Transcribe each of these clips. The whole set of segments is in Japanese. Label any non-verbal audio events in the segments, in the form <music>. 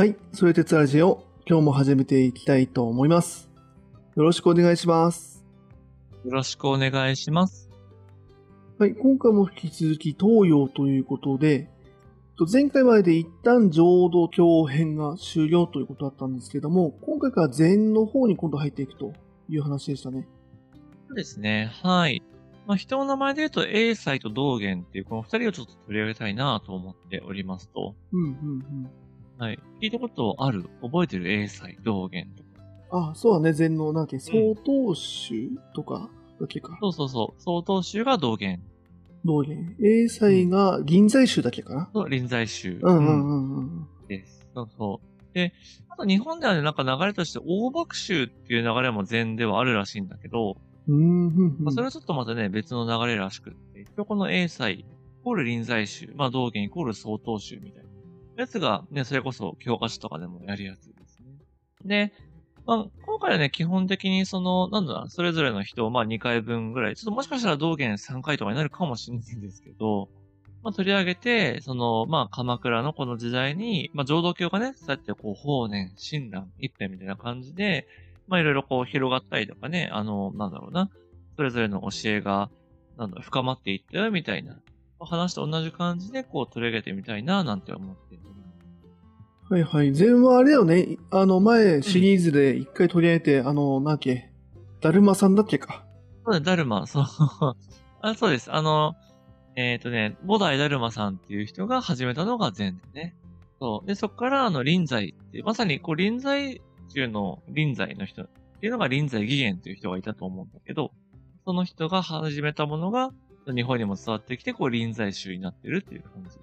はい、それ鉄ラジオ、今日も始めていきたいと思います。よろしくお願いします。よろしくお願いします。はい、今回も引き続き東洋ということで、と前回までで一旦浄土教編が終了ということだったんですけども、今回から禅の方に今度入っていくという話でしたね。そうですね。はい。まあ、人の名前で言うと、英才と道元っていう、この二人をちょっと取り上げたいなと思っておりますと。うんうんうん。はい。聞いたことある？覚えてる？英才、道元とか。あ、そうだね、禅の、なんけ、曹洞宗とか？だっけか。そうそうそう。曹洞宗が道元道元。英才が銀在宗だっけかな？と臨済宗。うんうんうんうん。です。そうそう。で、あと日本ではね、なんか流れとして、大幕宗っていう流れも禅ではあるらしいんだけど、うんうんうんまあ、それはちょっとまたね、別の流れらしくって、一応この英才、イコール臨済宗、まあ道元イコール曹洞宗みたいなやつがね、それこそ教科書とかでもやりやすいですね。で、まあ、今回はね、基本的にその、なんだな、それぞれの人をまあ2回分ぐらい、ちょっともしかしたら道元3回とかになるかもしれないんですけど、まあ取り上げて、その、まあ鎌倉のこの時代に、まあ浄土教がね、そうやってこう、法然、親鸞、一辺みたいな感じで、まあいろいろこう広がったりとかね、あの、なんだろうな、それぞれの教えが、なんだ、深まっていったよみたいな、話と同じ感じでこう取り上げてみたいな、なんて思って。はいはい。禅はあれだよね。あの、前シリーズで一回取り上げて、あの、なんだっけ、だるまさんだっけか。そうだ、ダルマ、そう。<laughs> あそうです。あの、えっ、とね、菩提ダルマさんっていう人が始めたのが禅でね。そう。で、そこから、あの、臨済ってまさに、こう、臨済中の臨済の人っていうのが臨済義元っていう人がいたと思うんだけど、その人が始めたものが、日本にも伝わってきて、こう、臨済宗になってるっていう感じね。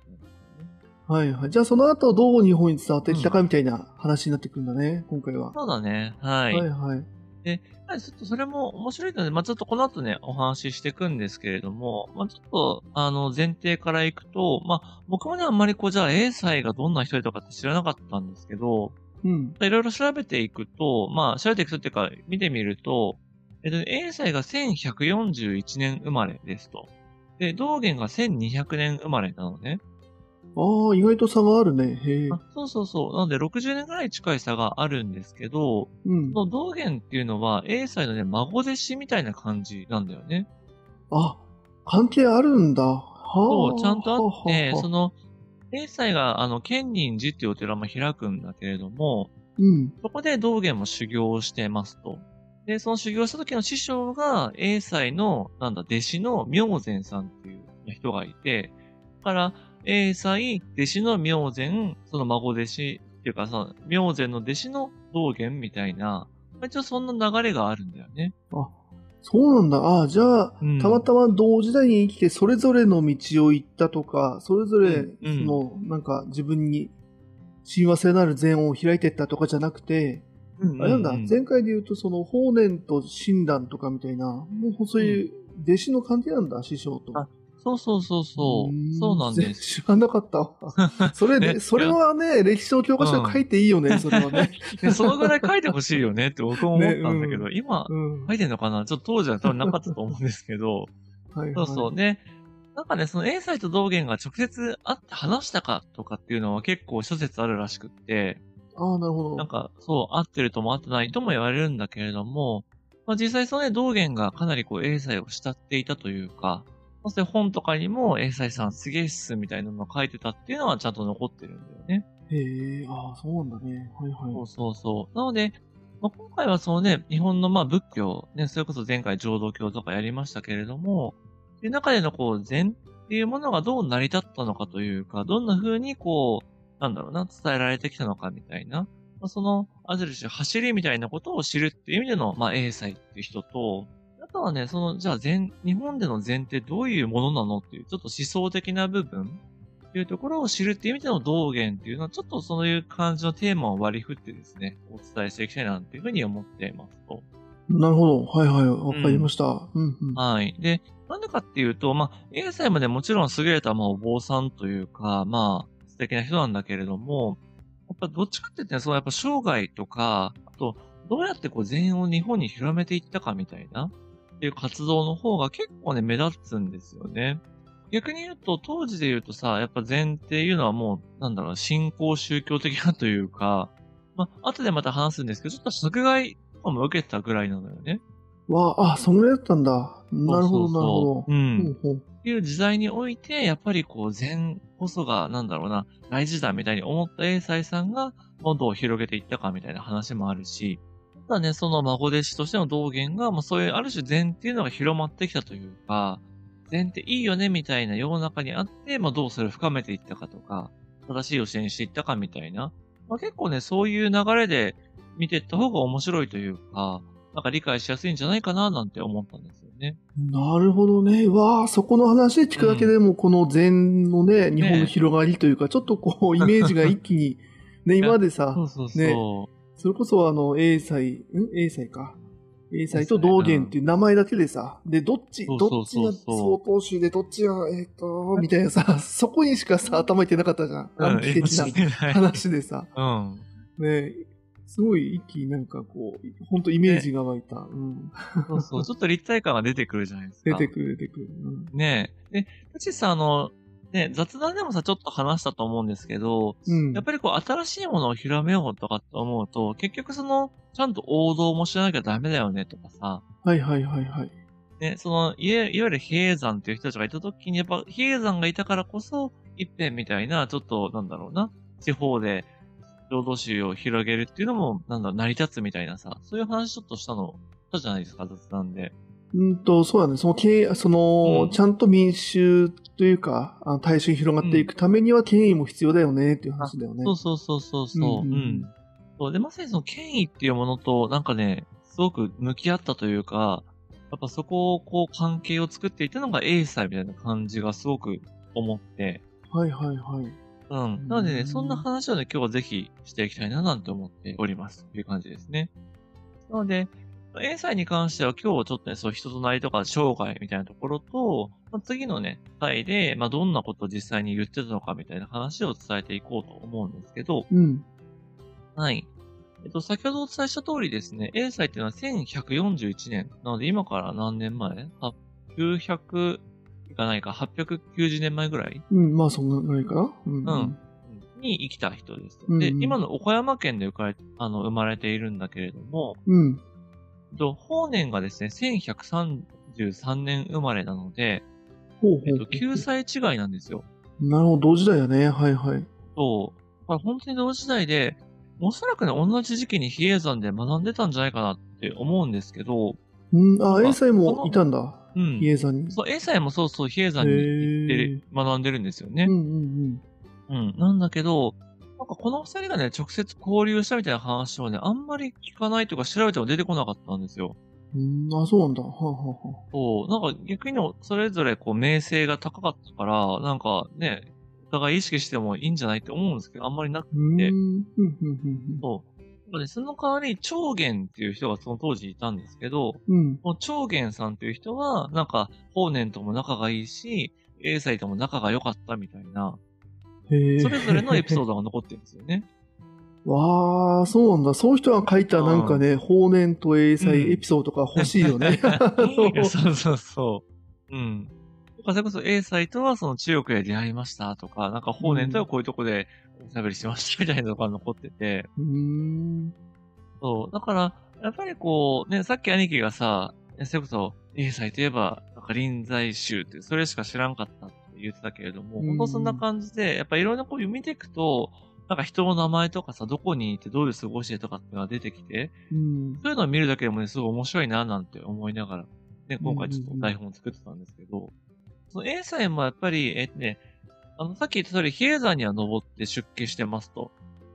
はいはい。じゃあその後どう日本に伝わってきたかみたいな話になってくるんだね、今回は。そうだね。はい。はいはい。はい、ちょっとそれも面白いので、まあ、ちょっとこの後ね、お話ししていくんですけれども、まあ、ちょっと、あの、前提からいくと、まあ、僕もね、あんまりこう、じゃあ、英才がどんな人とかって知らなかったんですけど、うん。いろいろ調べていくと、まあ、調べていくとっていうか、見てみると、えっと、英才が1141年生まれですと。で、道元が1200年生まれなのね。ああ、意外と差があるね。へえ。あそうそうそう。なので、60年ぐらい近い差があるんですけど、うん。その道元っていうのは、英才のね、孫弟子みたいな感じなんだよね。あ、関係あるんだ。はあ。そう、ちゃんとあって、その、の、英才が、あの、建仁寺っていうお寺も開くんだけれども、うん。そこで道元も修行をしてますと。で、その修行した時の師匠が、英才の、なんだ、弟子の明禅さんっていう人がいて、だから、英才、弟子の明禅、その孫弟子っていうか、その、明禅の弟子の道元みたいな、まあ一応そんな流れがあるんだよね。あ、そうなんだ。ああ、じゃあ、うんたまたま同時代に生きて、それぞれの道を行ったとか、それぞれ、うんうんなんか自分に親和性のある禅を開いていったとかじゃなくて、なんだ、前回で言うと、その、法然と親鸞とかみたいな、もうそういう弟子の関係なんだ、師匠と。あそうそうそうそう。そうなんです。知らなかったわ。<laughs> それで、ねそれはね、歴史の教科書に書いていいよね、それはね。<laughs> ね、そのぐらい書いてほしいよねって僕も思ったんだけど、ね今、うん。書いてんのかな？ちょっと当時は多分なかったと思うんですけど、はいはい。そうそう。ね。なんかね、その英才と道元が直接会って話したかとかっていうのは結構諸説あるらしくって、ああ、なるほど。なんか、そう、合ってるとも合ってないとも言われるんだけれども、まあ実際そのね、道元がかなりこう英才を慕っていたというか、そして本とかにも英才さんすげえっすみたいなのを書いてたっていうのはちゃんと残ってるんだよね。へえ、ああ、そうなんだね。はいはい。そうそうそう。なので、まあ、今回はそのね、日本のまあ仏教、ね、それこそ前回浄土教とかやりましたけれども、そういう中でのこう禅っていうものがどう成り立ったのかというか、どんな風にこう、なんだろうな、伝えられてきたのかみたいな、まあ、その、ある種走りみたいなことを知るっていう意味での、まあ、英才っていう人と、あとはね、その、じゃあ禅、日本での禅ってどういうものなのっていう、ちょっと思想的な部分っていうところを知るっていう意味での道元っていうのは、ちょっとそういう感じのテーマを割り振ってですね、お伝えしていきたいなっていうふうに思っていますと。なるほど。はいはい。わかりました。うんうん。はい。で、なんでかっていうと、まあ、英才もね、もちろん優れた、まあ、お坊さんというか、まあ、素敵な人なんだけれども、やっぱどっちかって言ってね、そのやっぱ生涯とか、あと、どうやってこう禅を日本に広めていったかみたいな、っていう活動の方が結構ね、目立つんですよね。逆に言うと、当時で言うとさ、やっぱ禅っていうのはもう、なんだろう、信仰宗教的なというか、まあ、後でまた話すんですけど、ちょっと迫害とかも受けてたぐらいなのよね。わあ、あ、そのぐらいだったんだ。なるほど、なるほど。そうん。ほうほういう時代において、やっぱりこう、禅こそが、なんだろうな、大事だみたいに思った英才さんが、もっと広げていったかみたいな話もあるし、ただね、その孫弟子としての道元が、まあそういうある種禅っていうのが広まってきたというか、禅っていいよねみたいな世の中にあって、まあどうそれを深めていったかとか、正しい教えにしていったかみたいな、まあ結構ね、そういう流れで見ていった方が面白いというか、なんか理解しやすいんじゃないかななんて思ったんですよ。ね。なるほどね。わあ、そこの話で聞くだけでも、この禅のね、日本の広がりというか、ちょっとこう、イメージが一気に、ね、<laughs> 今までさそ、うそうそう。それこそあの、英才、ん？英才か。英才と道元っていう名前だけでさ、で、どっち、どっちがそうそう相当集で、どっちが、えっ、と、みたいなさ、そこにしかさ、頭いってなかったじゃん。暗記的なな話でさ。うん。ねすごい一気になんかこう、ほんとイメージが湧いた。うん。そうそう。ちょっと立体感が出てくるじゃないですか。出てくる出てくる。うん。ねえ。で、うちさ、あの、ね、雑談でもさ、ちょっと話したと思うんですけど、うん。やっぱりこう、新しいものを広めようとかって思うと、結局その、ちゃんと王道も知らなきゃダメだよねとかさ、はいはいはいはい。ね、その、いわいわゆる比叡山っていう人たちがいた時に、やっぱ比叡山がいたからこそ、一辺みたいな、ちょっと、なんだろうな、地方で、浄土宗を広げるっていうのも、なんだ成り立つみたいなさ、そういう話ちょっとしたの、したじゃないですか、雑談で。うんと、そうだね。その経営、その、うんちゃんと民衆というか、あの大衆に広がっていくためには権威も必要だよねっていう話だよね。そうそうそうそうそう。うんうんうんそうで、まさにその権威っていうものと、なんかね、すごく向き合ったというか、やっぱそこをこう関係を作っていったのが英才みたいな感じがすごく思って、はいはいはい。うん。なのでね、うんそんな話をね、今日はぜひしていきたいななんて思っております。という感じですね。なので、英才に関しては今日はちょっとね、そう人となりとか生涯みたいなところと、まあ次のね、回で、まあどんなことを実際に言ってたのかみたいな話を伝えていこうと思うんですけど、うん。はい。えっと、先ほどお伝えした通りですね、英才っていうのは1141年。なので今から何年前？あ ?900 いかないか、890年前ぐらい？うん、まあそんなぐらいか？な。うん。うんに生きた人です。うんで、今の岡山県で生まれあの生まれているんだけれども、うん。と法年がですね、1133年生まれなので、ほうほうえっと、9歳違いなんですよ。なるほど、同時代だね。はいはい。そう。これ本当に同時代で、おそらくね、同じ時期に比叡山で学んでたんじゃないかなって思うんですけど、うん、あ、英才もいたんだ。うん。比叡山に。そう、英才もそうそう、比叡山に行って学んでるんですよねうん。うんうん。なんだけど、なんかこの二人がね、直接交流したみたいな話をね、あんまり聞かないとか調べても出てこなかったんですよ。うん。うん、あ、そうなんだ。はあ、はあはあ、そう、なんか逆にそれぞれこう名声が高かったから、なんかね、お互い意識してもいいんじゃないって思うんですけど、あんまりなくうーん。てうん、うん、うんそう。その代わり、長元っていう人がその当時いたんですけど、うん。うん。もう長元さんっていう人は、なんか、法然とも仲がいいし、英才とも仲が良かったみたいな、へえ。それぞれのエピソードが残ってるんですよね。<laughs> わあ、そうなんだ。そういう人が書いたなんかね、法然と英うん才エピソードが欲しいよね。<laughs> そうそうそう。うん。とか、それこそ英才とはその中国で出会いましたとか、なんか法然とはこういうとこでおしゃべりしました <laughs> みたいなのが残ってて、うーん。そう。だから、やっぱりこう、ね、さっき兄貴がさ、ねそれこそ、英才といえば、なんか臨済宗って、それしか知らんかったって言ってたけれども、うん本当そんな感じで、やっぱいろんなこう読みていくと、なんか人の名前とかさ、どこにいてどうで過ごしてとかっていうのが出てきて、うん。そういうのを見るだけでもね、すごい面白いな、なんて思いながら、ね、今回ちょっと台本を作ってたんですけど、その A さんもやっぱり、えっとね、あの、さっき言った通り、比叡山には登って出家してますと。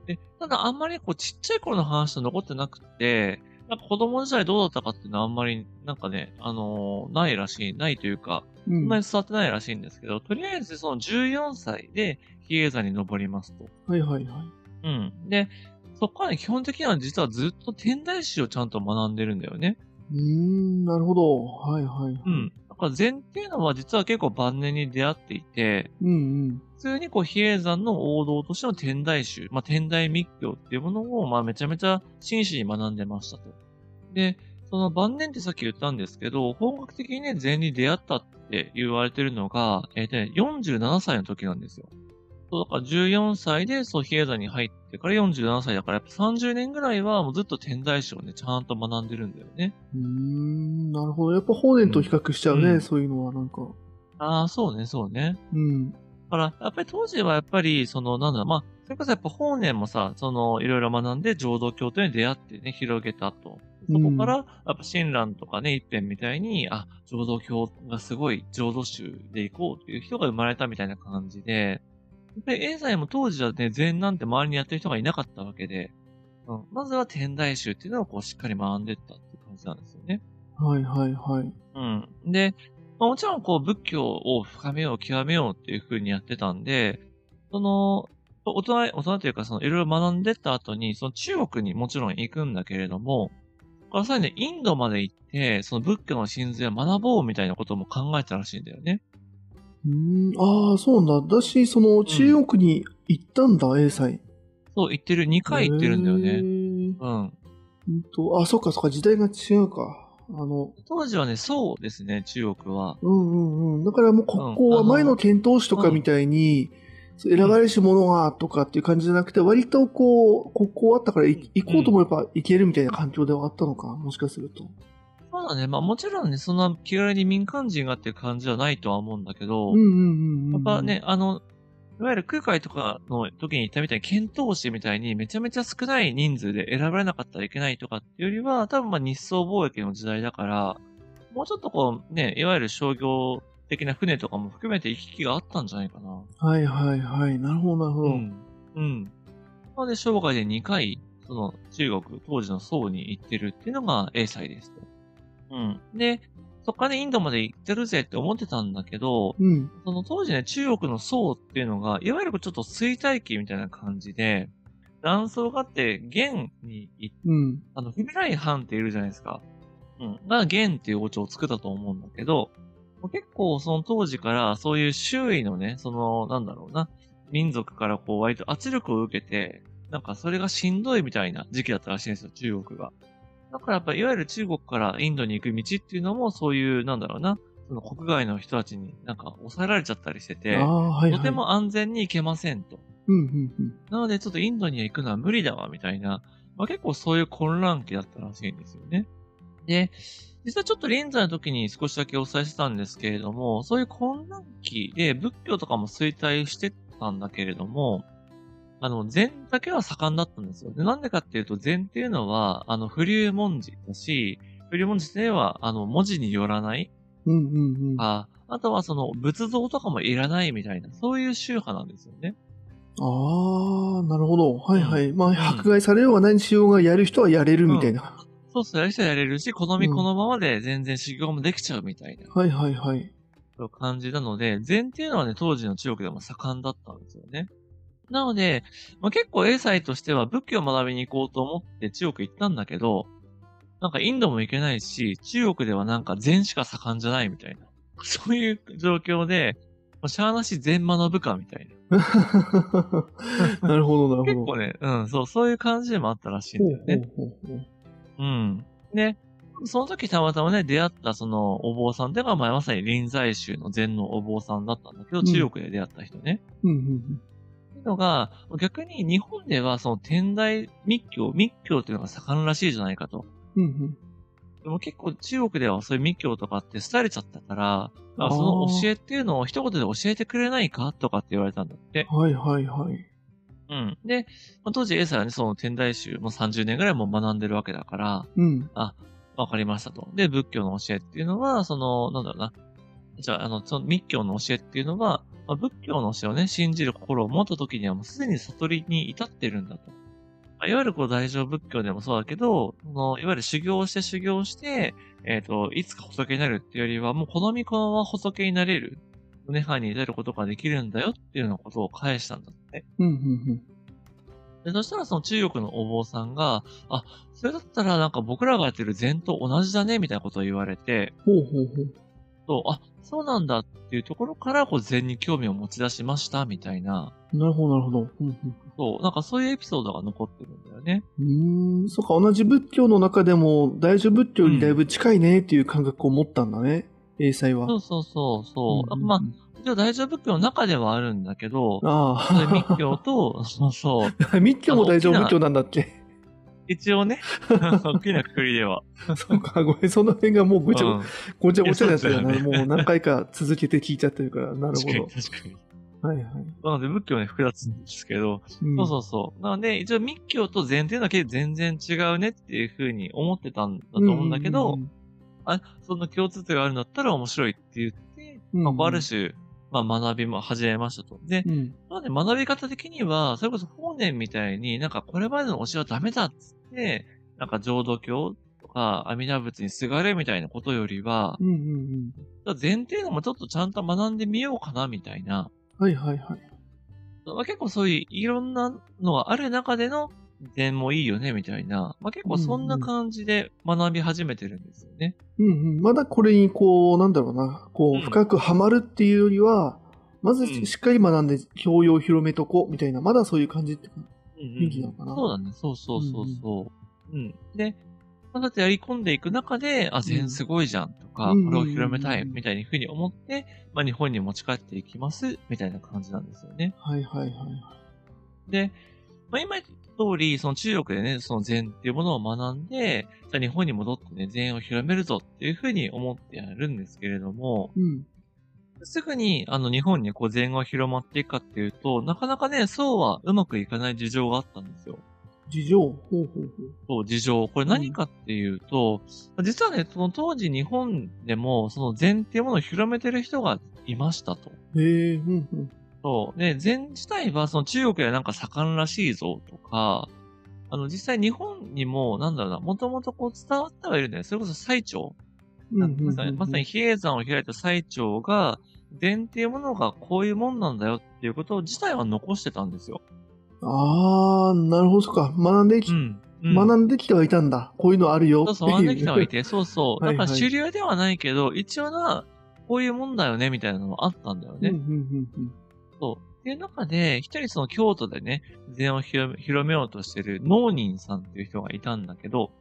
で、ただあんまりこう、ちっちゃい頃の話と残ってなくて、なんか子供時代どうだったかっていうのはあんまり、なんかね、あのーないらしい、ないというか、うんそんなに伝わってないらしいんですけど、とりあえずその14歳で比叡山に登りますと。はいはいはい。うん。で、そこからね、基本的には実はずっと天台宗をちゃんと学んでるんだよね。うーん、なるほど。はいはいはい。うん。だから禅っていうのは実は結構晩年に出会っていて、うんうん。普通にこう比叡山の王道としての天台宗、まあ天台密教っていうものをまあめちゃめちゃ真摯に学んでましたと。で、その晩年ってさっき言ったんですけど、本格的にね、禅に出会ったって言われてるのが、えっ、とね、47歳の時なんですよ。そう、だから14歳で、そう、比叡山に入ってから47歳だから、やっぱ30年ぐらいはもうずっと天台宗をね、ちゃんと学んでるんだよね。うーん、なるほど。やっぱ法然と比較しちゃうね、うんそういうのはなんか。ああ、そうね、そうね。うん。だから、やっぱり当時はやっぱり、その、なんだろう、まあ、それこそやっぱ法然もさ、その、いろいろ学んで浄土教とに出会ってね、広げたと。そこから、やっぱ親鸞とかね、一辺みたいに、あ、浄土教がすごい浄土宗で行こうっていう人が生まれたみたいな感じで、やっぱり、永才も当時はね、禅なんて周りにやってる人がいなかったわけで、うん、まずは天台宗っていうのをこうしっかり学んでったっていう感じなんですよね。はいはいはい。うん。で、まあ、もちろんこう仏教を深めよう、極めようっていう風にやってたんで、その、大人、大人というかそのいろいろ学んでった後に、その中国にもちろん行くんだけれども、これさらにね、インドまで行って、その仏教の真髄を学ぼうみたいなことも考えてたらしいんだよね。うーん、ああ、そうなんだ。だし、その、中国に行ったんだ、英才。そう、行ってる、2回行ってるんだよへね。ーうん。うんと、あ、そっかそっか、時代が違うか。あの、当時はね、そうですね、中国は。うんうんうん。だからもう国交は前の遣唐使とかみたいに、そう選ばれし者がとかっていう感じじゃなくて、割とこう、国交あったからい行こうと思えば行けるみたいな環境ではあったのか、もしかすると。だね。まあもちろんね、そんな気軽に民間人がっていう感じはないとは思うんだけど、うんうんうんうん。やっぱね、あの、いわゆる空海とかの時に言ったみたいに、遣唐使みたいにめちゃめちゃ少ない人数で選ばれなかったらいけないとかっていうよりは、多分まあ日宋貿易の時代だから、もうちょっとこうね、いわゆる商業的な船とかも含めて行き来があったんじゃないかな。はいはいはい。なるほどなるほど。うん。うん。なので、生涯で2回、その中国、当時の宋に行ってるっていうのが英才ですと。うん。で、そっからね、インドまで行ってるぜって思ってたんだけど、うん。その当時ね、中国の宋っていうのが、いわゆるちょっと衰退期みたいな感じで、乱争があって、元に行っうん。あの、フビライハンっているじゃないですか。うん。が、元っていう王朝を作ったと思うんだけど、結構その当時からそういう周囲のね、その、なんだろうな、民族からこう割と圧力を受けて、なんかそれがしんどいみたいな時期だったらしいんですよ、中国が。だからやっぱいわゆる中国からインドに行く道っていうのもそういう、なんだろうな、その国外の人たちになんか抑えられちゃったりしててはいはい。とても安全に行けませんと。うんうんうん。なのでちょっとインドには行くのは無理だわ、みたいな、まあ、結構そういう混乱期だったらしいんですよね。で、実はちょっと臨済の時に少しだけお伝えしてたんですけれども、そういう混乱期で仏教とかも衰退してたんだけれども、あの、禅だけは盛んだったんですよ。で、なんでかっていうと、禅っていうのは、あの、不流文字だし、不流文字では、あの、文字によらない。うんうんうん。あああとはその、仏像とかもいらないみたいな、そういう宗派なんですよね。あ、なるほど。はいはい。まあ、迫害されようが何しようがやる人はやれるみたいな。そうそう、やる人はやれるし、好みこのままで全然修行もできちゃうみたいな。はいはいはい。そういう感じなので、禅っていうのはね、当時の中国でも盛んだったんですよね。なので、まあ、結構英才としては仏教を学びに行こうと思って中国行ったんだけど、なんかインドも行けないし、中国ではなんか禅しか盛んじゃないみたいな。<laughs> そういう状況で、もうしゃーなし禅学ぶかみたいな。<laughs> なるほどなるほど。結構ね、うん、そう、そういう感じでもあったらしいんだよね。ほうほうほうほううん。で、その時たまたまね、出会ったそのお坊さんっていうのが、まあ、まさに臨済宗の禅のお坊さんだったんだけど、ん中国で出会った人ね。うんうんうんのが、逆に日本ではその天台密教、密教っていうのが盛んらしいじゃないかと。うんうんでも結構中国ではそういう密教とかって廃れちゃったから、まあその教えっていうのを一言で教えてくれないかとかって言われたんだって。はいはいはい。うん。で、まあ、当時 A さんはね、その天台宗も30年ぐらいも学んでるわけだから、うん。わかりましたと。で、仏教の教えっていうのは、その、なんだろうな。じゃあ、あの、その密教の教えっていうのは、まあ、仏教の教えをね、信じる心を持った時にはもうすでに悟りに至ってるんだと。まあいわゆるこう大乗仏教でもそうだけど、そのいわゆる修行して修行して、えっ、と、いつか仏になるっていうよりは、もう好みこのまま仏になれる。涅槃に至ることができるんだよっていうようなことを返したんだって。うんうんで、そしたらその中国のお坊さんが、あ、それだったらなんか僕らがやってる禅と同じだね、みたいなことを言われて、ほうほうほう。そう、あ、そうなんだっていうところから、こう禅に興味を持ち出しました、みたいな、なるほどなるほど。うんそう、なんかそういうエピソードが残ってるんだよね。うん。そっか、同じ仏教の中でも大乗仏教にだいぶ近いねっていう感覚を持ったんだね。英才は。そうそうそうそう。まあ、一応大乗仏教の中ではあるんだけど、あそれ密教と、<laughs> そうそう。あ。<laughs> 密教も大乗仏教なんだっけ？一応ね、<laughs> 大きなくくりでは。そうか、ごめん、その辺がもうぐちゃうんごちゃごちゃになったよねもう何回か続けて聞いちゃってるから、なるほ確かに。ど。はいはい。なので仏教ね、複雑なんですけど、うんそうそうそう。なので、一応密教と禅っていうのは結構全然違うねっていうふうに思ってたんだと思うんだけど、あ、その共通点があるんだったら面白いって言って、うんまあ、こうある種、まあ学びも始めましたと。で、うん。なので学び方的には、それこそ法然みたいになんかこれまでの教えはダメだっつって、なんか浄土教とか阿弥陀仏にすがれみたいなことよりは、うんうんうん。前提のもちょっとちゃんと学んでみようかなみたいな。はいはいはい。まあ、結構そういういろんなのがある中での禅もいいよねみたいな。まあ、結構そんな感じで学び始めてるんですよね。うんうん。まだこれにこう、なんだろうな、こうんう、深くハマるっていうよりは、まずうんしっかり学んで教養を広めとこうみたいな、まだそういう感じってか。雰囲気なのかなそうだね。そうそうそうそう。うん、で、まあ、だってやり込んでいく中で、あ、禅すごいじゃんとか、うんこれを広めたいみたいにふうに思って、まあ日本に持ち帰っていきますみたいな感じなんですよね。はいはいはい。で、まあ、今言った通り、その中国でね、その禅っていうものを学んで、じゃあ日本に戻ってね、禅を広めるぞっていうふうに思ってやるんですけれども、うん。すぐに、あの、日本にこう禅が広まっていくかっていうと、なかなかね、そうはうまくいかない事情があったんですよ。事情？ほうほうほう。そう、事情。これ何かっていうと、実はね、その当時日本でも、その禅っていうものを広めてる人がいましたと。へえ、うんうん。そう。で、禅自体はその中国ではなんか盛んらしいぞとか、あの、実際日本にも、なんだろうな、もともとこう伝わってはいるんだよ。それこそ最長。うんうんうんまさに、まさに比叡山を開いた最長が、禅っていうものがこういうもんなんだよっていうことを自体は残してたんですよ。ああ、なるほど、そっか。学んでき、うん。うん学んできてはいたんだ。こういうのあるよっていう。そうそう、学んできたはいて、そうそう。はいはいだから主流ではないけど、一応な、こういうもんだよね、みたいなのもあったんだよね。うんうんうんそう。っていう中で、一人その京都でね、禅を広めようとしてる農人さんっていう人がいたんだけど、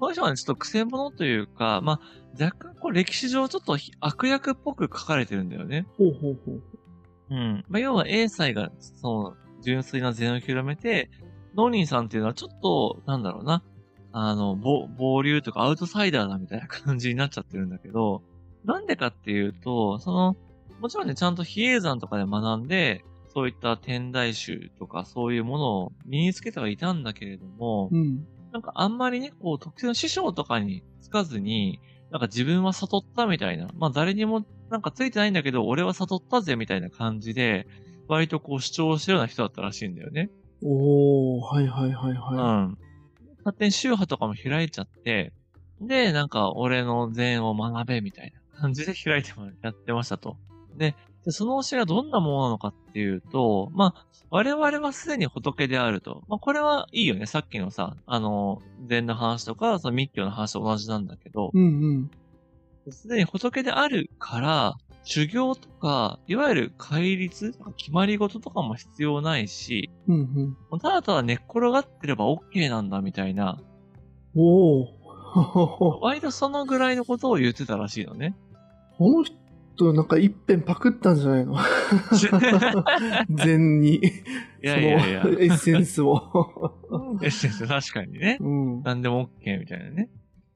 この人はね、ちょっと癖者というか、まあ、若干こう歴史上ちょっと悪役っぽく書かれてるんだよね。ほうほうほう。うん。まあ、要は英才が、その、純粋な禅を広めて、農人さんっていうのはちょっと、なんだろうな、あの、暴、暴流とかアウトサイダーだみたいな感じになっちゃってるんだけど、なんでかっていうと、その、もちろんね、ちゃんと比叡山とかで学んで、そういった天台宗とかそういうものを身につけてはいたんだけれども、うん。なんかあんまりね、こう、特定の師匠とかにつかずに、なんか自分は悟ったみたいな、まあ誰にもなんかついてないんだけど、俺は悟ったぜみたいな感じで、割とこう主張してるような人だったらしいんだよね。おー、はいはいはいうん。は勝手に宗派とかも開いちゃって、で、なんか俺の禅を学べみたいな感じで開いてもやってましたと。で、でその教えがどんなものなのかっていうと、まあ、我々はすでに仏であると。まあ、これはいいよね。さっきのさ、あの、禅の話とか、その密教の話と同じなんだけどい。、うんうん。すでに仏であるから、修行とか、いわゆる戒律、決まり事とかも必要ないし、うんうん。ただただ寝っ転がってれば OK なんだみたいな、おー。こ <laughs> 割とそのぐらいのことを言ってたらしいのね。の人、なんか一遍パクったんじゃないの？<laughs> 禅に。いやいやいやエッセンスを。エッセンス確かにね。うん。何でも OK みたいなね。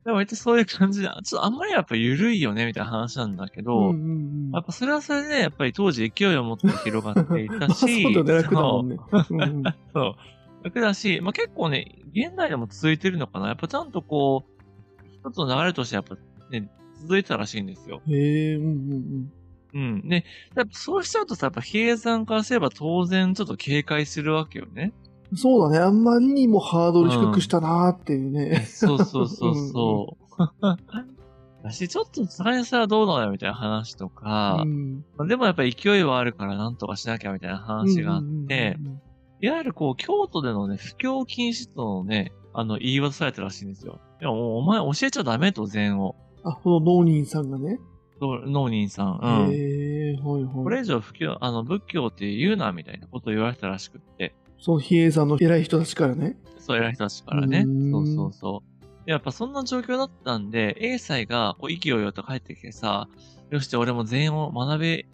でも割とそういう感じで、ちょっとあんまりやっぱ緩いよねみたいな話なんだけど、うんうんうんやっぱそれはそれで、やっぱり当時勢いを持って広がっていたし、そうだね、楽だもんね。うんうん <laughs> そう。楽だし、まあ、結構ね、現代でも続いてるのかな。やっぱちゃんとこう、一つの流れとしてやっぱね、続いてたらしいんですよ。へえ、うんうんうん。で、やっぱそうしちゃうとさ、やっぱ比叡山からすれば当然ちょっと警戒するわけよね。うん。そうだね、あんまりにもハードル低くしたなーっていうね。そうそうそうそう。<laughs> <laughs> だし、ちょっとさにさはどうなのよみたいな話とか、うんまあでもやっぱり勢いはあるからなんとかしなきゃみたいな話があって、うんうんうんいわゆるこう、京都でのね、布教禁止とのね、あの、言い渡されたらしいんですよ。いや、もうお前教えちゃダメと、禅を。あ、この農人さんがね。農人さん。うん。へえ、はいはい。これ以上布教、あの、仏教って言うな、みたいなことを言われたらしくって。その比叡山の偉い人たちからね。そう偉い人たちからね。そうそうそう。やっぱそんな状況だったんで、英才がこう、意気揚々と帰ってきてさ、よし、俺も禅を学べ、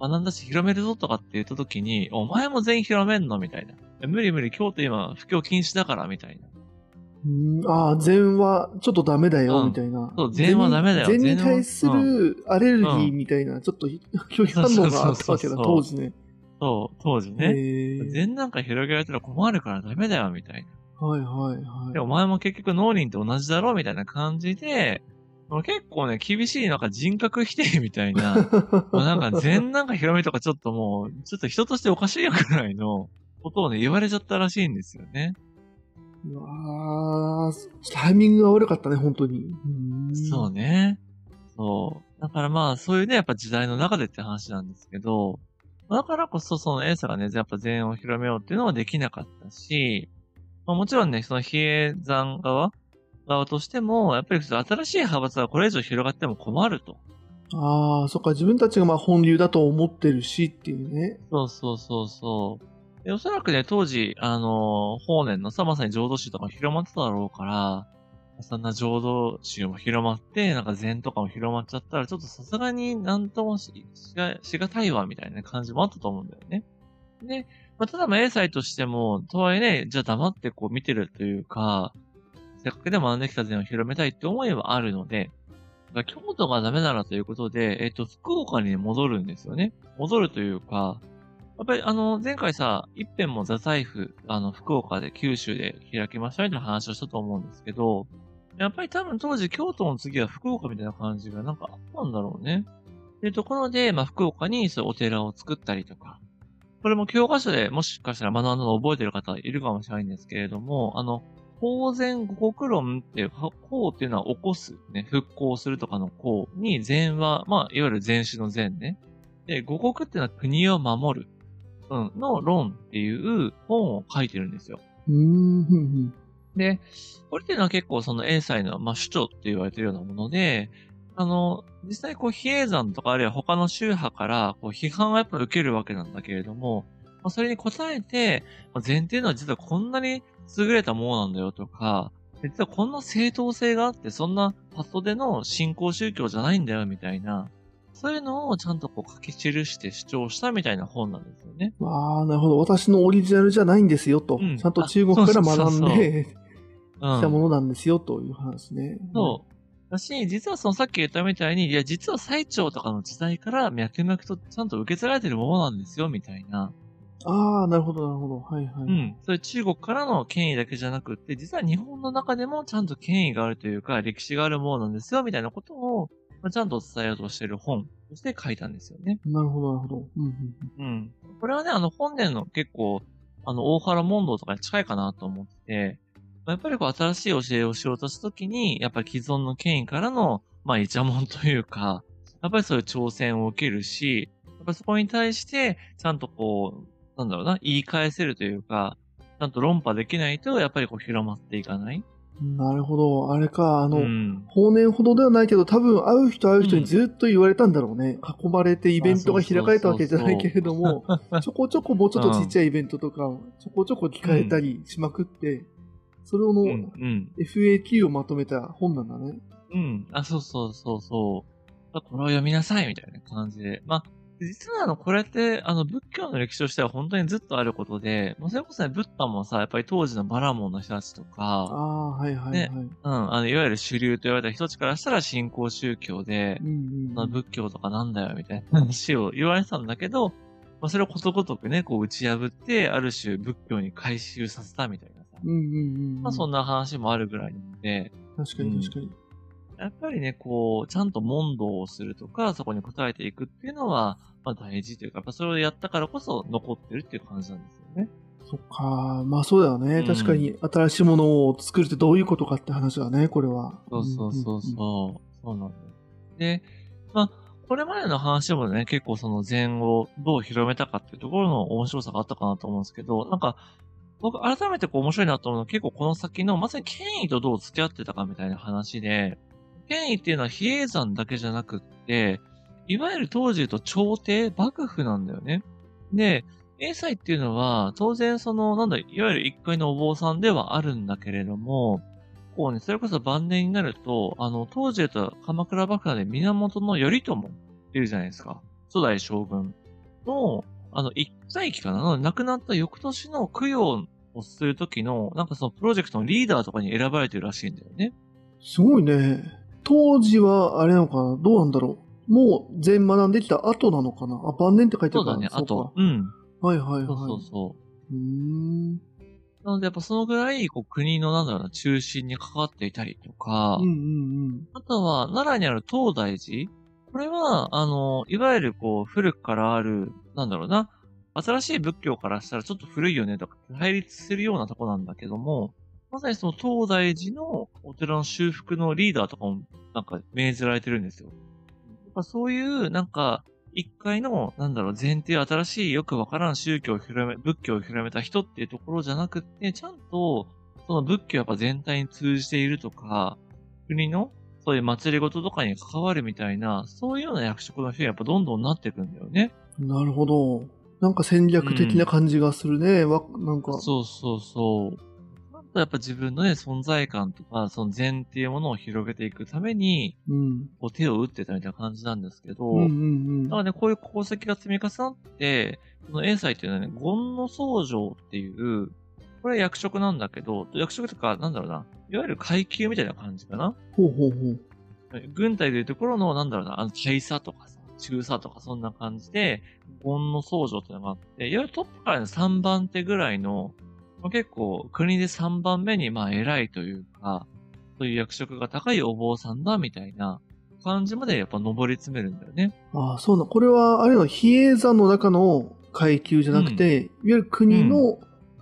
学んだし広めるぞとかって言った時に、お前も禅広めんのみたいな。無理無理、京都今、布教禁止だから、みたいな。うんああ、禅はちょっとダメだよ、みたいな。そう、禅はダメだよ。禅に対するアレルギーみたいな、ちょっと拒否反応があったわけだ、<laughs> 当時ね。そう、当時ね。禅なんか広げられたら困るからダメだよ、みたいな。はいはいはい。で、お前も結局農林と同じだろ、みたいな感じで、結構ね、厳しいなんか人格否定みたいな、<laughs> なんか禅なんか広めとかちょっともう、ちょっと人としておかしいぐらいのことをね、言われちゃったらしいんですよね。うわタイミングが悪かったね、本当に。そうね。そう。だからまあ、そういうね、やっぱ時代の中でって話なんですけど、だからこそそのエーサがね、やっぱ全を広めようっていうのはできなかったし、まあ、もちろんね、その比叡山側側としても、やっぱり新しい派閥がこれ以上広がっても困ると。ああ、そっか、自分たちがまあ本流だと思ってるしっていうね。そうそうそうそう。おそらくね、当時、あのー、法然のさ、まさに浄土宗とか広まってただろうから、そんな浄土宗も広まって、なんか禅とかも広まっちゃったら、ちょっとさすがになんともししがしがたいわ、みたいな感じもあったと思うんだよね。で、まあ、ただまあ、英才としても、とはいえね、じゃあ黙ってこう見てるというか、せっかくで学んできた禅を広めたいって思いはあるので、京都がダメならということで、えっ、と、福岡に戻るんですよね。戻るというか、やっぱりあの、前回さ、一辺もザ財布、あの、福岡で九州で開きましたみたいな話をしたと思うんですけど、やっぱり多分当時京都の次は福岡みたいな感じがなんかあったんだろうね。っていうところで、まあ、福岡にそうお寺を作ったりとか、これも教科書でもしかしたら学んだのを覚えてる方いるかもしれないんですけれども、あの、公然五国論っていう、公っていうのは起こす、ね、復興するとかの公に禅は、まあ、いわゆる禅宗の禅ね。で、五国っていうのは国を守る。うん、の論っていう本を書いてるんですよ。で、これっていうのは結構その英才の、まあ、首長って言われてるようなもので、あの、実際こう、比叡山とかあるいは他の宗派から、こう、批判はやっぱ受けるわけなんだけれども、まあ、それに応えて、まあ、前提のは実はこんなに優れたものなんだよとか、実はこんな正当性があって、そんなパッドでの信仰宗教じゃないんだよみたいな、そういうのをちゃんとこう書き記して主張したみたいな本なんですよね。ああ、なるほど。私のオリジナルじゃないんですよと。うん、ちゃんと中国から学んでき <laughs> たものなんですよという話ね。そう。だし、実はそのさっき言ったみたいに、いや、実は最長とかの時代から脈々とちゃんと受け継がれてるものなんですよ、みたいな。ああ、なるほど、なるほど。はいはい。うん。それ中国からの権威だけじゃなくって、実は日本の中でもちゃんと権威があるというか、歴史があるものなんですよ、みたいなことを、まあ、ちゃんと伝えようとしている本として書いたんですよね。なるほど、なるほど。うん、うん。これはね、あの、本年の結構、あの、大原問答とかに近いかなと思って、やっぱりこう、新しい教えをしようとしたときに、やっぱり既存の権威からの、まあ、イチャモンというか、やっぱりそういう挑戦を受けるし、やっぱそこに対して、ちゃんとこう、なんだろうな、言い返せるというか、ちゃんと論破できないと、やっぱりこう広まっていかない。なるほど。あれか、あの、うん、法年ほどではないけど、多分会う人会う人にずっと言われたんだろうね。囲まれてイベントが開かれたわけじゃないけれども、ちょこちょこもうちょっとちっちゃいイベントとか、ちょこちょこ聞かれたりしまくって、それをの、うん、FAQ をまとめた本なんだね。うん。あ、そうそうそうそう。これを読みなさいみたいな感じで。まあ、実はあの、これって、あの、仏教の歴史としては本当にずっとあることで、もうそれこそね、ブッダもさ、やっぱり当時のバラモンの人たちとか、ああ、はいはいはい。ね、うん、あの、いわゆる主流と言われた人たちからしたら信仰宗教で、うんうん、仏教とかなんだよ、みたいな話を言われてたんだけど、まあ、それをことごとくね、こう打ち破って、ある種仏教に回収させたみたいなさ。うんうんうん、まあ、そんな話もあるぐらいなので。確かに確かに。うんやっぱりね、こう、ちゃんと問答をするとか、そこに答えていくっていうのは、まあ大事というか、やっぱそれをやったからこそ残ってるっていう感じなんですよね。そっか。まあそうだよね。うん、確かに新しいものを作るってどういうことかって話だね、これは。そうそうそうそう。そうなんだよ。で、まあ、これまでの話もね、結構その禅をどう広めたかっていうところの面白さがあったかなと思うんですけど、なんか、僕改めてこう面白いなと思うのは結構この先のまさに権威とどう付き合ってたかみたいな話で、権威っていうのは比叡山だけじゃなくって、いわゆる当時言うと朝廷、幕府なんだよね。で、英才っていうのは、当然その、なんだ、いわゆる一階のお坊さんではあるんだけれども、こうね、それこそ晩年になると、あの、当時言うと鎌倉幕府で源頼朝いるじゃないですか。初代将軍の、あの、一回期かな亡くなった翌年の供養をするときの、なんかそのプロジェクトのリーダーとかに選ばれてるらしいんだよね。すごいね。当時は、あれなのかな？どうなんだろう？もう全学んできた後なのかな？あ、晩年って書いてあるからそうだね、あと。うん。はいはいはい。そうそうそう。うーん。なのでやっぱそのぐらい、こう国のなんだろうな、中心に関わっていたりとか、うんうんあとは奈良にある東大寺。これは、あの、いわゆるこう古くからある、なんだろうな、新しい仏教からしたらちょっと古いよねとか対立するようなとこなんだけども、まさにその東大寺のお寺の修復のリーダーとかもなんか命じられてるんですよ。やっぱそういうなんか一回のなんだろう前提新しいよくわからん宗教を広め、仏教を広めた人っていうところじゃなくって、ちゃんとその仏教やっぱ全体に通じているとか、国のそういう祭りごととかに関わるみたいな、そういうような役職の人にやっぱどんどんなっていくんだよね。うん。なるほど。なんか戦略的な感じがするね。わ、なんか。そうそうそう。とやっぱ自分のね、存在感とか、その善っていうものを広げていくために、うん。こう手を打ってたみたいな感じなんですけど、うんうんうんだからね、こういう功績が積み重なって、この英才っていうのはね、権の僧正っていう、これは役職なんだけど、役職とか、なんだろうな、いわゆる階級みたいな感じかな。ほうほうほう。軍隊でいうところの、なんだろうな、あの、大佐とかさ、中佐とかそんな感じで、権の僧正っていうのがあって、いわゆるトップからの3番手ぐらいの、まあ結構国で3番目にまあ偉いというか、そういう役職が高いお坊さんだみたいな感じまでやっぱ上り詰めるんだよね。ああ、そうな。これは、あれの比叡山の中の階級じゃなくて、いわゆる国の、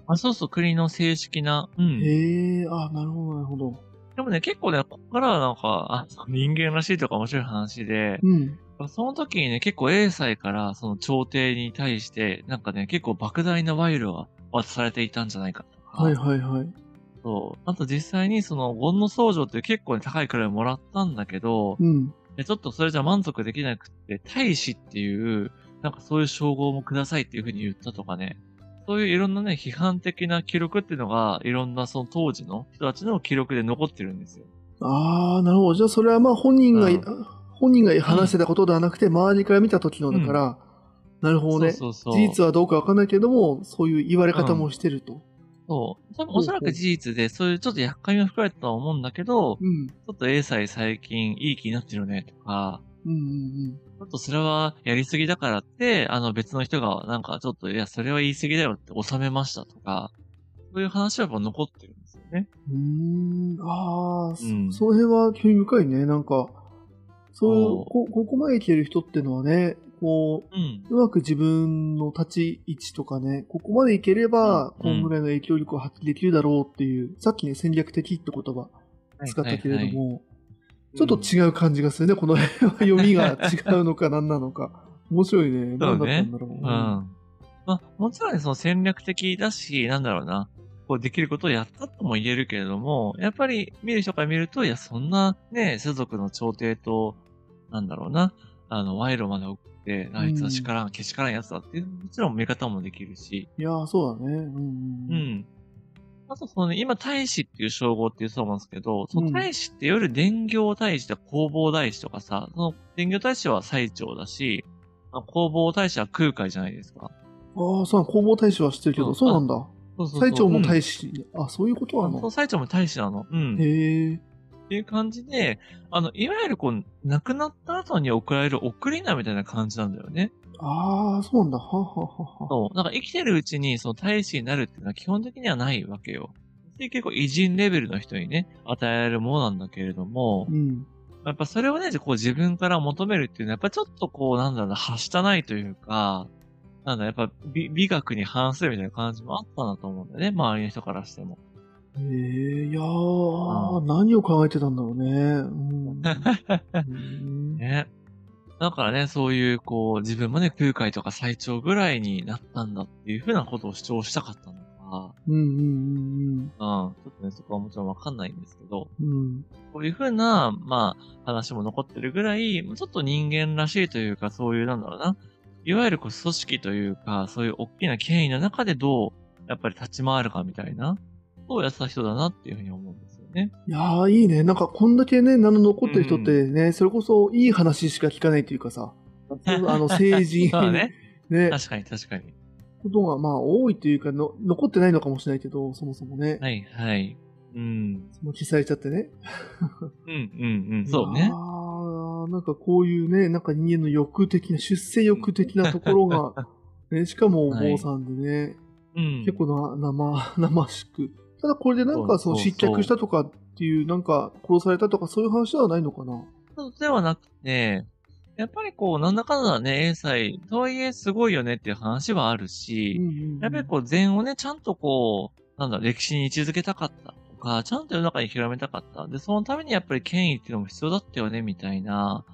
あ、そうそう、国の正式な。うん。へえ、ああ、なるほど、なるほど。でもね、結構ね、ここからはなんか、あ、人間らしいとか面白い話で、うん。その時にね、結構英才からその朝廷に対して、なんかね、結構莫大な賄賂が渡されていたんじゃないかとか。はいはいはい。そう。あと実際にその、権の僧正って結構ね、高いくらいもらったんだけど、うん。でちょっとそれじゃ満足できなくって、大使っていう、なんかそういう称号もくださいっていうふうに言ったとかね。そういういろんなね、批判的な記録っていうのが、いろんなその当時の人たちの記録で残ってるんですよ。ああ、なるほど。じゃあそれはまあ本人が、うん本人が話してたことではなくて、周りから見た時のだから、なるほどね。そうそうそう。事実はどうかわかんないけども、そういう言われ方もしてると。そう。多分おそらく事実で、そういうちょっと厄介が含まれたとは思うんだけど、うん。ちょっと A 歳最近いい気になってるよねとか、うんうんちょっとそれはやりすぎだからって、あの別の人がなんかちょっと、いや、それは言い過ぎだよって収めましたとか、そういう話はやっぱ残ってるんですよね。うん。ああ、そうんその辺は興味深いね。なんか、そうこ、ここまで来てる人っていうのはね、こうん。う、うまく自分の立ち位置とかね、ここまでいければ、うんこんぐらいの影響力を発揮できるだろうっていう、さっきね、戦略的って言葉使ったけれども、はいはいちょっと違う感じがするね。この辺は読みが違うのか <laughs> 何なのか。面白いね。何だったんだろう。うん。まあ、もちろんね、その戦略的だし、なんだろうな。こうできることをやったとも言えるけれども、やっぱり見る人から見ると、いや、そんなね、世俗の朝廷と、なんだろうな、あの、賄賂までて、あいつは叱らん、けしからんやつだっていう、もちろん見方もできるし、いやー、そうだね。うんううん。ん。あとそのね、今、大使っていう称号って言うそうなんですけど、その大使っていわゆる伝行大使とか弘法大使とかさ、その伝行大使は最長だし、まあ弘法大使は空海じゃないですか。ああ、そうなの弘法大使は知ってるけど、うんそうなんだ。そうそうそう最長も使大使。あ、そういうことなそう、の最長も大使なの。うん。っへえ。ていう感じで、あの、いわゆるこう、亡くなった後に送られる送り名みたいな感じなんだよね。ああ、そうなんだ。はははは。そう。なんか生きてるうちに、その大使になるっていうのは基本的にはないわけよ。で結構偉人レベルの人にね、与えられるものなんだけれども、うん。やっぱそれをね、こう自分から求めるっていうのは、やっぱちょっとこう、なんだろうな、はしたないというか、なんだ、やっぱ美美学に反するみたいな感じもあったなと思うんだよね、周りの人からしても。へえ、いやー、何を考えてたんだろうね。うん。<laughs> うんね。だからね、そういう、こう、自分もね、空海とか最長ぐらいになったんだっていうふうなことを主張したかったのか、うんうんうんうん、ちょっとね、そこはもちろんわかんないんですけど、うん。うん。こういうふうな、まあ、話も残ってるぐらい、ちょっと人間らしいというか、そういう、なんだろうな、いわゆるこう組織というか、そういう大きな権威の中でどう、やっぱり立ち回るかみたいな、そうやってた人だなっていうふうに思うんですよね。いやー、いいね。なんか、こんだけね、名の残ってる人ってね、それこそいい話しか聞かないというかさ、<laughs> あの政治そうね。ね、確かに確かに。ことがまあ多いというかの、残ってないのかもしれないけど、そもそもね。はいはい。うん。その消されちゃってね。うんうんうん。そうね。ああ、なんかこういうね、なんか人間の欲的な、出世欲的なところが、<laughs> ね、しかもお坊さんでね、うん。結構な生、生しく。ただこれでなんかその失脚したとかっていう、なんか殺されたとかそういう話ではないのかなそうではなくて、やっぱりこう、なんだかんだね、英才、とはいえすごいよねっていう話はあるし、うんうんうんやっぱりこう、禅をね、ちゃんとこう、なんだ、歴史に位置づけたかったとか、ちゃんと世の中に広めたかった。で、そのためにやっぱり権威っていうのも必要だったよね、みたいな。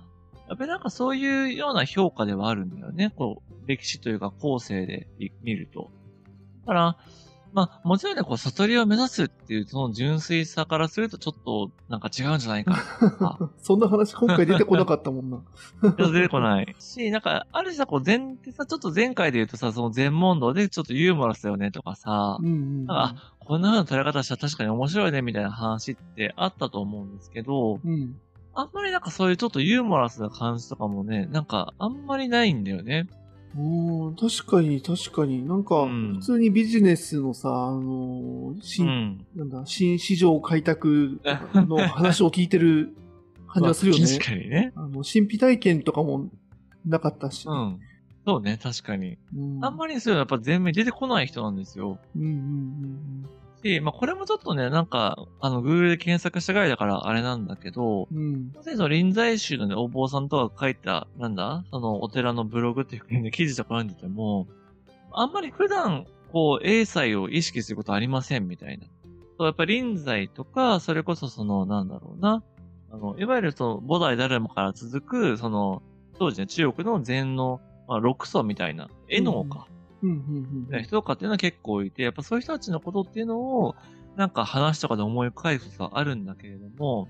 やっぱりなんかそういうような評価ではあるんだよね。こう、歴史というか後世で見ると。だから、まあ、もちろんね、こう、悟りを目指すっていう、その純粋さからすると、ちょっと、なんか違うんじゃないか。<laughs> そんな話今回出てこなかったもんな。<laughs> 出てこない。し、なんか、ある種さ、こう、禅ってさ、ちょっと前回で言うとさ、その禅問答でちょっとユーモラスだよねとかさ、うんうんうん。なんか、こんな風な捉え方したら確かに面白いねみたいな話ってあったと思うんですけど、うん。あんまりなんかそういうちょっとユーモラスな感じとかもね、なんかあんまりないんだよね。おー確かに確かに。なんか、うん普通にビジネスのさ、あのーう新、ん。なんだ、新市場開拓の <laughs> 話を聞いてる感じがするよね。確かにね。あの、神秘体験とかもなかったし。うん。そうね、確かに。うん。あんまりそういうのやっぱ全面に出てこない人なんですよ。うんうんうんし、まあこれもちょっとね、なんか、あの、Google で検索したぐらいだからあれなんだけど、うん。その臨済宗のね、お坊さんとか書いた、なんだそのお寺のブログっていうかね、記事とか読んでても、あんまり普段、こう、英才を意識することありませんみたいな。そうやっぱり臨済とか、それこそその、なんだろうな。あの、いわゆるその、菩提誰もから続く、その、当時ね、中国の禅の、まあ、六祖みたいな、絵のか、うん。人とかっていうのは結構いて、やっぱそういう人たちのことっていうのを、なんか話とかで思い返すことはあるんだけれども、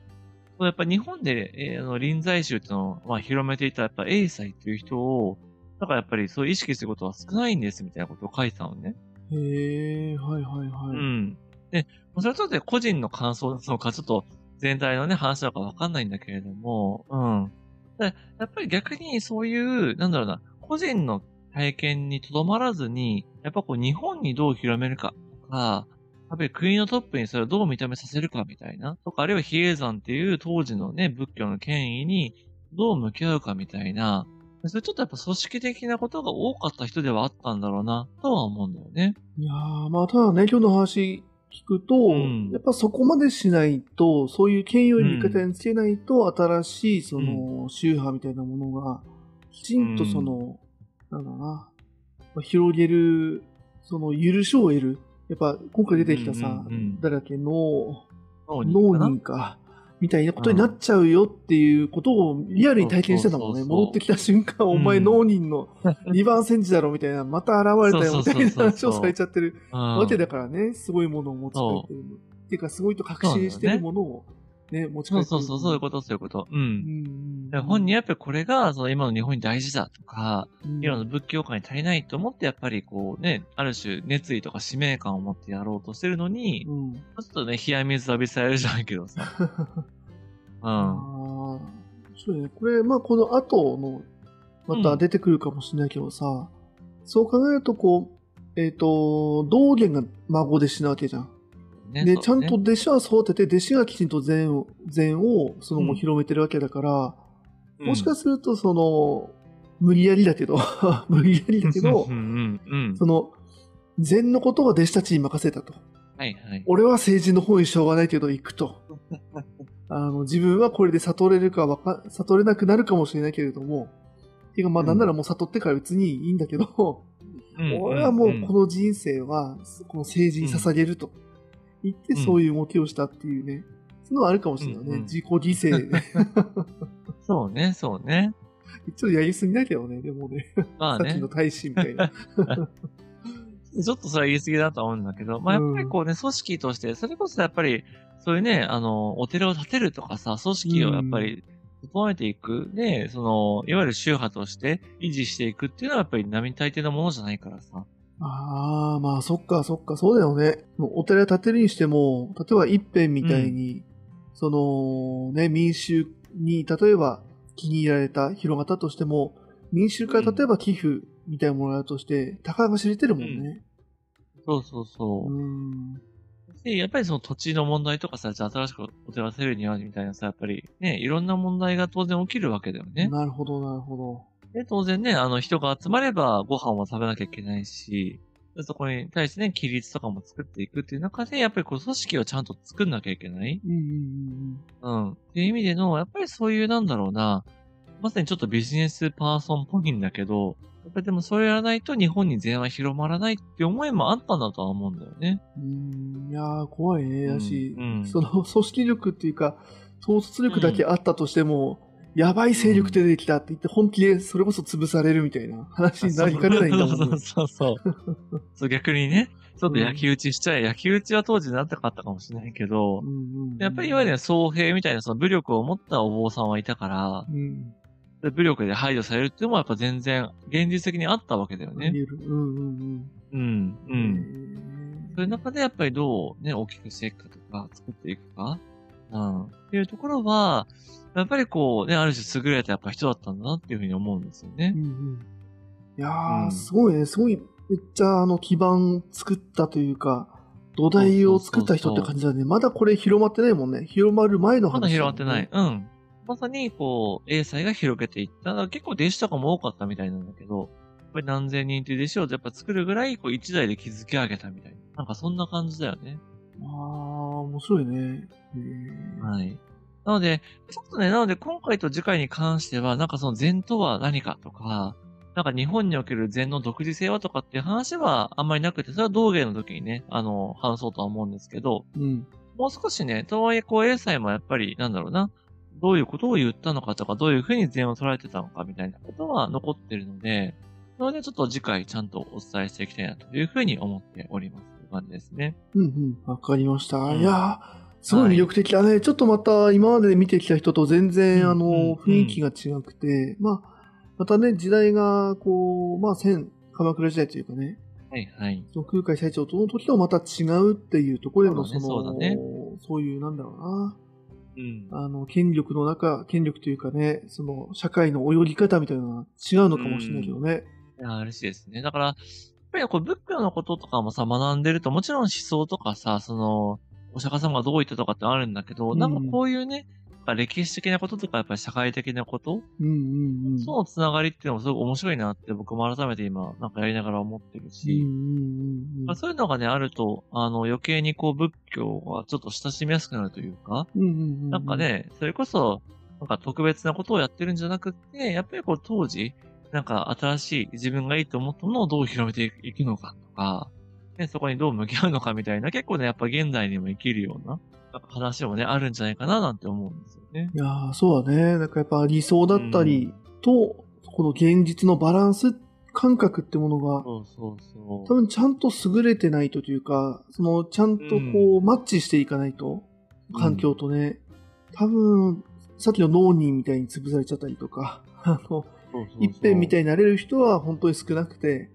やっぱ日本で、えーあの臨済宗っていうのを、まあ、広めていたやっぱ英才っていう人を、だからやっぱりそう意識することは少ないんですみたいなことを書いてたのね。へえ、はいはいはい。うん。で、それはちょっとね個人の感想なのか、ちょっと全体のね、話なのかわかんないんだけれども、うん。でやっぱり逆にそういう、なんだろうな、個人の体験にとどまらずに、やっぱこう日本にどう広めるかとか、やっぱり国のトップにそれをどう認めさせるかみたいな、とか、あるいは比叡山っていう当時のね、仏教の権威にどう向き合うかみたいな、それちょっとやっぱ組織的なことが多かった人ではあったんだろうな、とは思うんだよね。いやー、まあ、ただね、今日の話聞くと、ん。やっぱそこまでしないと、そういう権威を味方につけないと、新しい、その、宗派みたいなものが、きちんとその、なんだろうな、まあ広げる、その、許しを得る。やっぱ、今回出てきたさ、うんうんうん。誰だっけ、脳、脳人か、みたいなことになっちゃうよっていうことをリアルに体験してたもんね。そうそうそう戻ってきた瞬間、お前うん脳人の <laughs> 2番戦時だろみたいな、また現れたよみたいな話をされちゃってるうん。わけだからね、すごいものを持ち帰ってるの。っていうか、すごいと確信してるものをね、持ち帰ってる。そうそうそう、そういうこと、そういうこと。う。うんんで本人はやっぱりこれが、その今の日本に大事だとか、うん今の仏教界に足りないと思って、やっぱりこうね、ある種熱意とか使命感を持ってやろうとしてるのに、ちうん。ょっとね、冷や水浴びされるじゃないけどさ。<laughs> うん。そうね。これ、まあ、この後の、また出てくるかもしれないけどさ、そう考えると、こう、えっ、と、道元が孫弟子なわけじゃん。ねねちゃんと弟子は育てて、弟子がきちんと禅を、禅を、その、もううん広めてるわけだから、うんもしかすると、その、無理やりだけど、<laughs> 無理やりだけど <laughs> う、んうんうん。その、禅のことは弟子たちに任せたと。はいはい。俺は政治の方にしょうがないけど行くと。<laughs> あの、自分はこれで悟れるかわか、悟れなくなるかもしれないけれども、てかまあうんなんならもう悟ってから別にいいんだけど、うん俺はもうこの人生は、この政治に捧げると言ってうんそういう動きをしたっていうね、そのはあるかもしれないね。うんうん自己犠牲。<laughs> そうね、そうね。ちょっとやりすぎだけどね、でもね。まあねさっきの。大使みたいな。<laughs> ちょっとそれは言い過ぎだと思うんだけど、まあやっぱりこうね、組織として、それこそやっぱり、そういうね、あの、お寺を建てるとかさ、組織をやっぱり、整えていく。で、その、いわゆる宗派として維持していくっていうのはやっぱり並大抵のものじゃないからさ。ああ、まあそっかそっか、そうだよね。もうお寺建てるにしても、例えば一辺みたいに、そのね、民衆に例えば気に入られた、広がったとしても、民衆から例えば寄付みたいなものがあるとして、たかが知れてるもんね。そうそうそうう。ん。で、やっぱりその土地の問題とかさ、じゃあ新しくお寺せるにはみたいなさ、やっぱりね、いろんな問題が当然起きるわけだよね。なるほど、なるほど。で、当然ね、あの人が集まればご飯を食べなきゃいけないし、でそこに対してね、規律とかも作っていくっていう中で、やっぱりこう組織をちゃんと作んなきゃいけない。うん。っていう意味での、やっぱりそういうなんだろうな、まさにちょっとビジネスパーソンっぽいんだけど、やっぱりでもそれやらないと日本に全は広まらないって思いもあったんだとは思うんだよね。うん。うん。いやー、怖いね。だし、うんうんその組織力っていうか、統率力だけあったとしても、やばい勢力出てきたって言って、本気でそれこそ潰されるみたいな話になりかねないんだもんね。そうそうそう。<laughs> そう逆にね、ちょっと焼き討ちしちゃえ。焼き討ちは当時なってかったかもしれないけど、うんうんうんやっぱりいわゆる総兵みたいなその武力を持ったお坊さんはいたから、うん。で武力で排除されるっていうのもやっぱ全然現実的にあったわけだよね。うんうんうん。うん、う。うんそういう中でやっぱりどうね、大きくしていくかとか、作っていくか。うん。っていうところは、やっぱりこうね、ある種優れたやっぱ人だったんだなっていうふうに思うんですよねうん。うん。いやー、うんすごいね。すごい、めっちゃあの基盤作ったというか、土台を作った人って感じだね。まだこれ広まってないもんね。広まる前の話、まだ広がってない。。うん。まさに、こう、英才が広げていった。結構弟子とかも多かったみたいなんだけど、やっぱり何千人という弟子をやっぱ作るぐらい、こう、一代で築き上げたみたいな。なんかそんな感じだよね。あー、面白いね。はい。なので、ちょっとね、なので今回と次回に関しては、なんかその禅とは何かとか、なんか日本における禅の独自性はとかっていう話はあんまりなくて、それは道芸の時にね、あの、話そうとは思うんですけど、うん。もう少しね、とはいえ、こう、英才もやっぱり、なんだろうな、どういうことを言ったのかとか、どういうふうに禅を捉えてたのかみたいなことは残ってるので、それでちょっと次回ちゃんとお伝えしていきたいなというふうに思っております。感じですね。うんうん。わかりました。うんいやー、すごい魅力的だね。ちょっとまた今まで見てきた人と全然、うんあの、うん雰囲気が違くて、まあ、またね、時代が、こう、まあ、千、鎌倉時代というかね、はいはい。その空海最長との時とまた違うっていうところでのそそうだの、ねそういう、なんだろうな、うん。あの、権力の中、権力というかね、その、社会の泳ぎ方みたいなのは違うのかもしれないけどね。いや、嬉しいですね。だから、ぱりこう仏教のこととかもさ、学んでると、もちろん思想とかさ、その、お釈迦様がどう言ったとかってあるんだけど、うんなんかこういうね、歴史的なこととか、やっぱり社会的なこと、うんうんうん。そのつながりっていうのもすごく面白いなって僕も改めて今、なんかやりながら思ってるうんし、うんうんまあそういうのがね、あると、あの、余計にこう仏教がちょっと親しみやすくなるというか、うん。うんうんうん。なんかね、それこそ、なんか特別なことをやってるんじゃなくって、やっぱりこう当時、なんか新しい自分がいいと思ったものをどう広めていくのかとか、ね、そこにどう向き合うのかみたいな、結構ね、やっぱ現代にも生きるような、話もね、あるんじゃないかななんて思うんですよね。いやーそうだね。なんかやっぱ理想だったりと、この現実のバランス感覚ってものが、そうそうそう。多分ちゃんと優れてないとというか、そのちゃんとこう、マッチしていかないと、環境とね、多分、さっきの脳人みたいに潰されちゃったりとか、<laughs> あの、一辺みたいになれる人は本当に少なくて、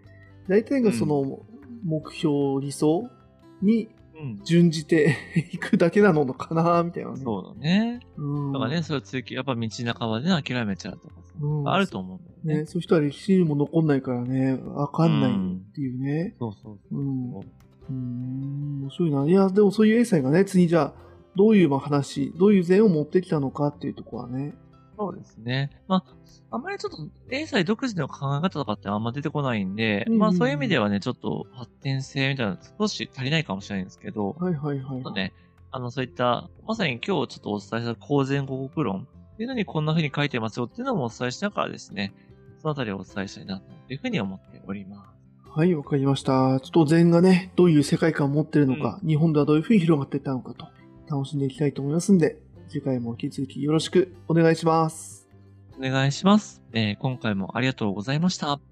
大体がその目標、理想にうん。準じていくだけなのかな、みたいなね。そうだね。うん。だからね、それを追求、やっぱ道半ばでね諦めちゃうとかさ、うんあると思うんだよね。ね、そういう人は歴史にも残んないからね、わかんないっていうね。そうそうそう。うん。うーん、面白いな。いや、でもそういう英才がね、次じゃあ、どういうまあ話、どういう禅を持ってきたのかっていうところはね。そうですね。まあ、あんまりちょっと、英才独自の考え方とかってあんま出てこないんで、うんうんうんまあそういう意味ではね、ちょっと発展性みたいなの少し足りないかもしれないんですけど、はいはいはいちょっ。とね、あの、そういった、まさに今日ちょっとお伝えした公然五国論っていうのにこんな風に書いてますよっていうのもお伝えしながらですね、そのあたりをお伝えしたいなというふうに思っております。はい、わかりました。ちょっと禅がね、どういう世界観を持ってるのか、日本ではどういうふうに広がっていったのかと、楽しんでいきたいと思いますんで、次回も引き続きよろしくお願いします。お願いします。えー今回もありがとうございました。